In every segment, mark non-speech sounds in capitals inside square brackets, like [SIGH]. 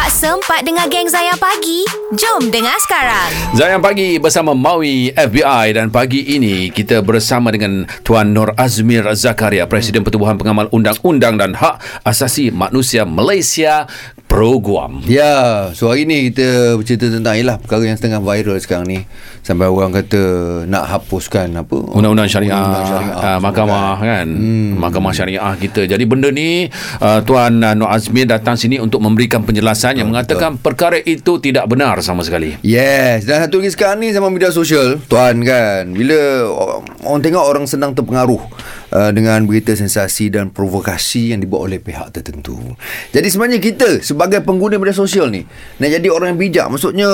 Tak sempat dengar geng Zayan pagi? Jom dengar sekarang. Zayan Pagi bersama Maui FBI dan pagi ini kita bersama dengan Tuan Nur Azmir Zakaria, Presiden Pertubuhan Pengamal Undang-Undang dan Hak Asasi Manusia Malaysia Program. Ya, so hari ni kita bercerita tentang ialah perkara yang setengah viral sekarang ni. Sampai orang kata nak hapuskan apa? Undang-undang syariah, Undang-undang syariah uh, mahkamah kan. Hmm. Mahkamah syariah kita. Jadi benda ni uh, Tuan uh, Nur Azmir datang sini untuk memberikan penjelasan yang mengatakan perkara itu tidak benar sama sekali. Yes, dan satu lagi sekarang ni sama media sosial, tuan kan. Bila orang, orang tengok orang senang terpengaruh uh, dengan berita sensasi dan provokasi yang dibuat oleh pihak tertentu. Jadi sebenarnya kita sebagai pengguna media sosial ni nak jadi orang yang bijak, maksudnya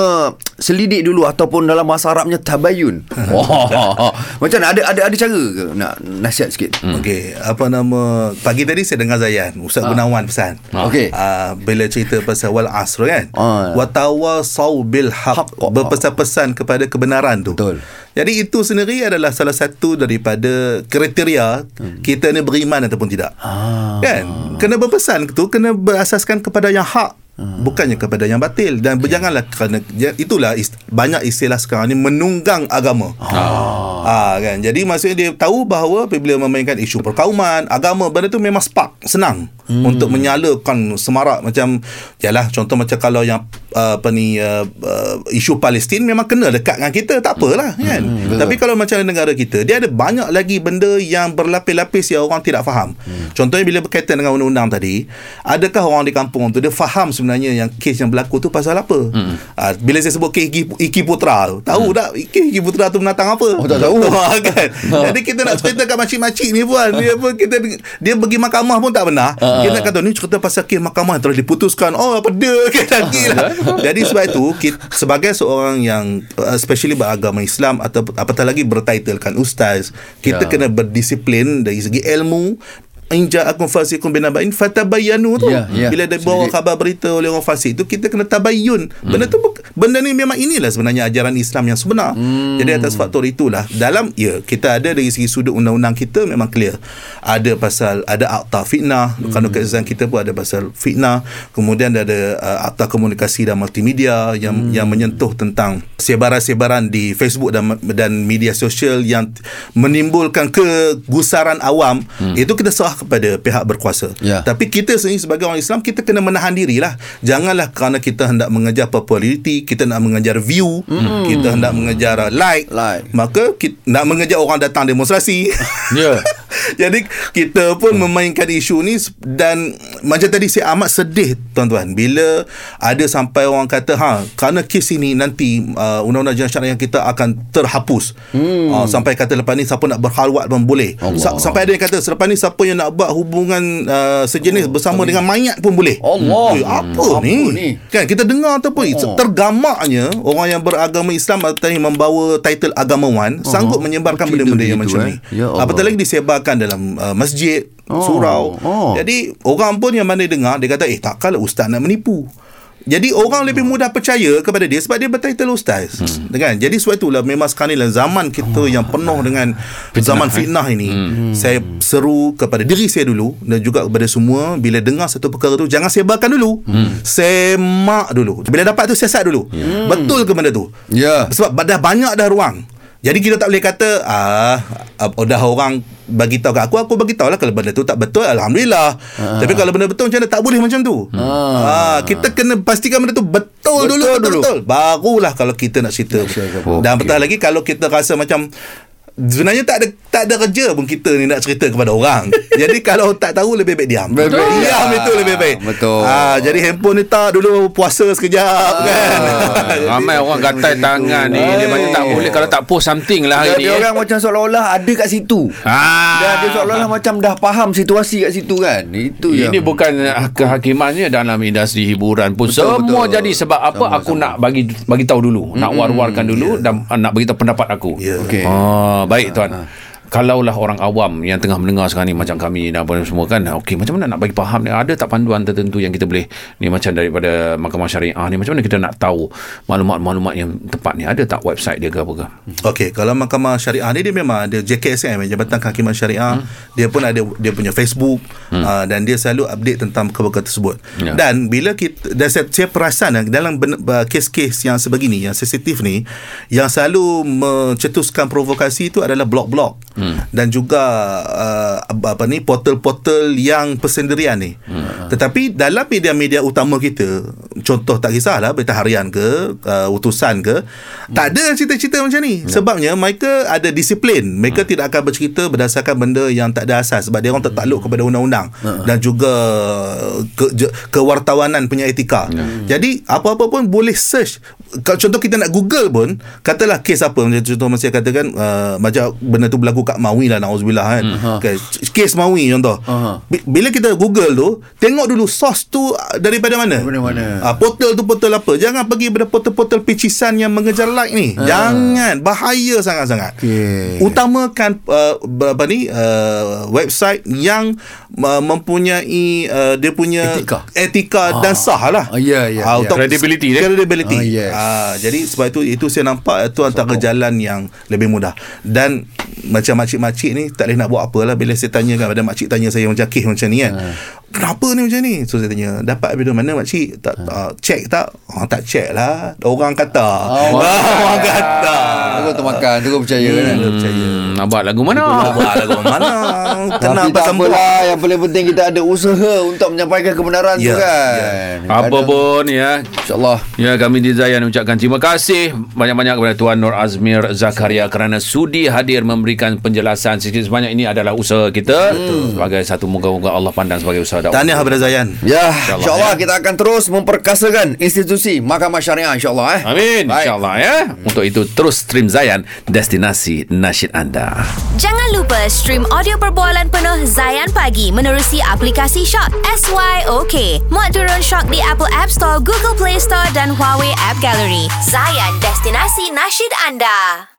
selidik dulu ataupun dalam bahasa Arabnya tabayun. Wah. [LAUGHS] Macam mana ada ada ada cara ke nak nasihat sikit? Hmm. Okey, apa nama pagi tadi saya dengar Zayan, Ustaz Gunawan pesan. Okey. Uh, bila cerita pasal wal asr kan. Ah. Wa tawasau bil haq, Haqq. berpesan-pesan kepada kebenaran tu. Betul. Jadi itu sendiri adalah salah satu daripada kriteria hmm. kita ni beriman ataupun tidak. Ah. Kan? Kena berpesan tu kena berasaskan kepada yang hak. Hmm. Bukannya kepada yang batil dan berjanganlah kerana ya, itulah ist, banyak istilah sekarang ni menunggang agama. Ah. Ah kan. Jadi maksudnya dia tahu bahawa apabila memainkan isu perkauman, agama benda tu memang spark, senang hmm. untuk menyalakan semarak macam yalah contoh macam kalau yang uh, apa ni uh, uh, isu Palestin memang kena dekat dengan kita tak apalah kan. Hmm, Tapi kalau macam negara kita dia ada banyak lagi benda yang berlapis-lapis yang orang tidak faham. Hmm. Contohnya bila berkaitan dengan undang-undang tadi, adakah orang di kampung tu dia faham sebenarnya yang kes yang berlaku tu pasal apa? Hmm. Uh, bila saya sebut kes Iki, Putra tu, tahu hmm. tak kes Iki Putra tu menatang apa? Oh, tak tahu. Kan. Jadi kita nak cerita kat makcik-makcik ni pun dia pun kita dia pergi mahkamah pun tak benar. Ah. Kita nak kata ni cerita pasal kes mahkamah yang telah diputuskan. Oh apa dia [LAUGHS] kan lagi lah. Jadi sebab itu kita, sebagai seorang yang uh, especially beragama Islam atau apatah lagi bertitlekan ustaz, kita Ya. kena berdisiplin dari segi ilmu Inja akum fasikum binabain fatabayyanu tu. Ya, ya. Bila dia bawa khabar berita oleh orang fasik tu kita kena tabayyun. Benda tu benda ni memang inilah sebenarnya ajaran Islam yang sebenar. Hmm. Jadi atas faktor itulah dalam ya kita ada dari segi sudut undang-undang kita memang clear. Ada pasal ada akta fitnah, hmm. kanun keizan kita pun ada pasal fitnah. Kemudian ada uh, akta komunikasi dan multimedia yang hmm. yang menyentuh tentang sebaran-sebaran di Facebook dan dan media sosial yang menimbulkan kegusaran awam. Hmm. Itu kita serah kepada pihak berkuasa. Ya. Tapi kita sendiri sebagai orang Islam kita kena menahan diri lah. Janganlah kerana kita hendak mengejar populariti, kita nak mengejar view, mm. kita hendak mengejar uh, like, Like. maka kita nak mengejar orang datang demonstrasi. Ya. [LAUGHS] Jadi kita pun memainkan isu ni dan macam tadi saya amat sedih tuan-tuan bila ada sampai orang kata ha kerana kes ini nanti uh, undang-undang jenayah syariah kita akan terhapus. Hmm. Uh, sampai kata lepas ni siapa nak berhalwat pun boleh. Sa- sampai ada yang kata selepas ni siapa yang nak buat hubungan uh, sejenis oh, bersama dengan mayat pun boleh. Allah. Eh, apa, Hmm. ni? Apa ni? Kan kita dengar tu pun oh. tergamaknya orang yang beragama Islam atau yang membawa title agamawan oh. sanggup menyebarkan benda-benda yang macam eh. ni. Ya Allah. Apatah lagi disebarkan dalam uh, masjid, Oh, surau. oh. Jadi orang pun yang mana dengar dia kata eh takkanlah ustaz nak menipu. Jadi orang lebih mudah percaya kepada dia sebab dia bertitle ustaz. Hmm. Kan? Jadi sebab itulah memang sekarang ni dalam zaman kita oh, yang penuh dengan fitnah, zaman fitnah ini, hmm. saya seru kepada diri saya dulu dan juga kepada semua bila dengar satu perkara tu jangan sebarkan dulu. Hmm. Semak dulu. Bila dapat tu siasat dulu. Hmm. Betul ke benda tu? Ya. Sebab dah banyak dah ruang. Jadi kita tak boleh kata ah uh, dah orang bagi tahu kat aku aku bagi tahu lah kalau benda tu tak betul alhamdulillah. Ah. Tapi kalau benda betul macam mana tak boleh macam tu. Ah kita kena pastikan benda tu betul, Betul dulu dulu. betul, betul. Barulah kalau kita nak cerita. apa. Dan betul lagi kalau kita rasa macam Sebenarnya tak ada tak ada kerja pun kita ni nak cerita kepada orang. [LAUGHS] jadi kalau tak tahu lebih baik diam. Betul. Diam itu lebih baik. Betul. Ah jadi handphone ni tak dulu puasa sekejap kan. Ah, [LAUGHS] ramai orang gatai tangan ni dia macam tak boleh kalau tak post something lah hari Dia, ni. dia eh. orang macam seolah-olah ada kat situ. Ah. Dan dia seolah-olah macam dah faham situasi kat situ kan. Itu yang Ini bukan kehakimannya dalam industri hiburan pun Betul, semua betul. jadi sebab apa Sama, aku sama. nak bagi bagi tahu dulu nak war-warkan dulu dan ah, nak bagi tahu pendapat aku. Ya. Okey. Oh, baik tuan. Kalaulah orang awam yang tengah mendengar sekarang ni macam kami dan apa semua kan okey macam mana nak bagi faham ni ada tak panduan tertentu yang kita boleh ni macam daripada mahkamah syariah ni macam mana kita nak tahu maklumat-maklumat yang tepat ni ada tak website dia ke apa ke Okey, kalau mahkamah syariah ni dia memang ada JKSM Jabatan Kehakiman Syariah. Hmm. Dia pun ada dia punya Facebook hmm. uh, dan dia selalu update tentang perkara tersebut. Ya. Dan bila kita dan saya, saya perasan uh, dalam ben, uh, kes-kes yang sebegini yang sensitif ni yang selalu mencetuskan provokasi itu adalah blog-blog hmm. dan juga uh, apa ni portal-portal yang persendirian ni. Hmm. Tetapi dalam media-media utama kita, contoh tak kisahlah berita harian ke, uh, utusan ke, hmm. tak ada cerita-cerita macam ni. Ya. Sebabnya mereka ada disiplin. Mereka hmm. tidak akan bercerita berdasarkan benda yang tak ada asas sebab dia orang tertakluk kepada undang-undang Hmm. dan juga ke, je- kewartawanan punya etika. Ya. Jadi apa-apa pun boleh search. Kalau contoh kita nak Google pun, katalah kes apa macam contoh masih katakan uh, macam benda tu berlaku kat Maui lah naudzubillah kan. Hmm. Okay. Kes Maui contoh. Aha. Bi- Bila kita Google tu, tengok dulu source tu uh, daripada mana? Daripada mana? Ah, portal tu portal apa? Jangan pergi pada portal-portal pecisan yang mengejar like ni. Jangan, bahaya sangat-sangat. Okey. Utamakan uh, apa ni uh, website yang uh, mempunyai uh, dia punya Etika. etika dan sah lah. Ah, ya, ya, ya. Credibility dia. Credibility. Ah, yes. Ah, jadi sebab itu itu saya nampak itu antara jalan yang lebih mudah. Dan macam makcik-makcik ni tak boleh nak buat apa lah bila saya tanya kan ada makcik tanya saya macam kes macam ni kan. Kenapa ni macam ni? So saya tanya, dapat dari mana makcik? Tak uh, check tak? Oh, tak check lah. Orang kata. Oh, [LAUGHS] orang kata. Aku termakan Tu kau percaya kan Hmm, percaya. hmm, nak buat lagu mana Buat lagu mana? Tenang Tapi tak apalah Yang paling penting kita ada usaha Untuk menyampaikan kebenaran tu Ya, kan apa Kadang- pun ya InsyaAllah Ya kami di Zayan ucapkan terima kasih banyak-banyak kepada Tuan Nur Azmir Zakaria kerana sudi hadir memberikan penjelasan sikit sebanyak ini adalah usaha kita sebagai satu moga-moga Allah pandang sebagai usaha dakwah. Tahniah kepada Zayan. Ya, InsyaAllah, insyaAllah kita akan terus memperkasakan institusi Mahkamah Syariah insyaAllah eh. Amin insyaallah ya. Untuk itu terus stream Zayan destinasi nasyid anda. Jangan lupa stream audio perbualan penuh Zayan Pagi menerusi aplikasi Shock SYOK. Muat turun Shock di Apple App Store, Google Play Store dan Huawei App Gallery. Zayan, destinasi nasyid anda.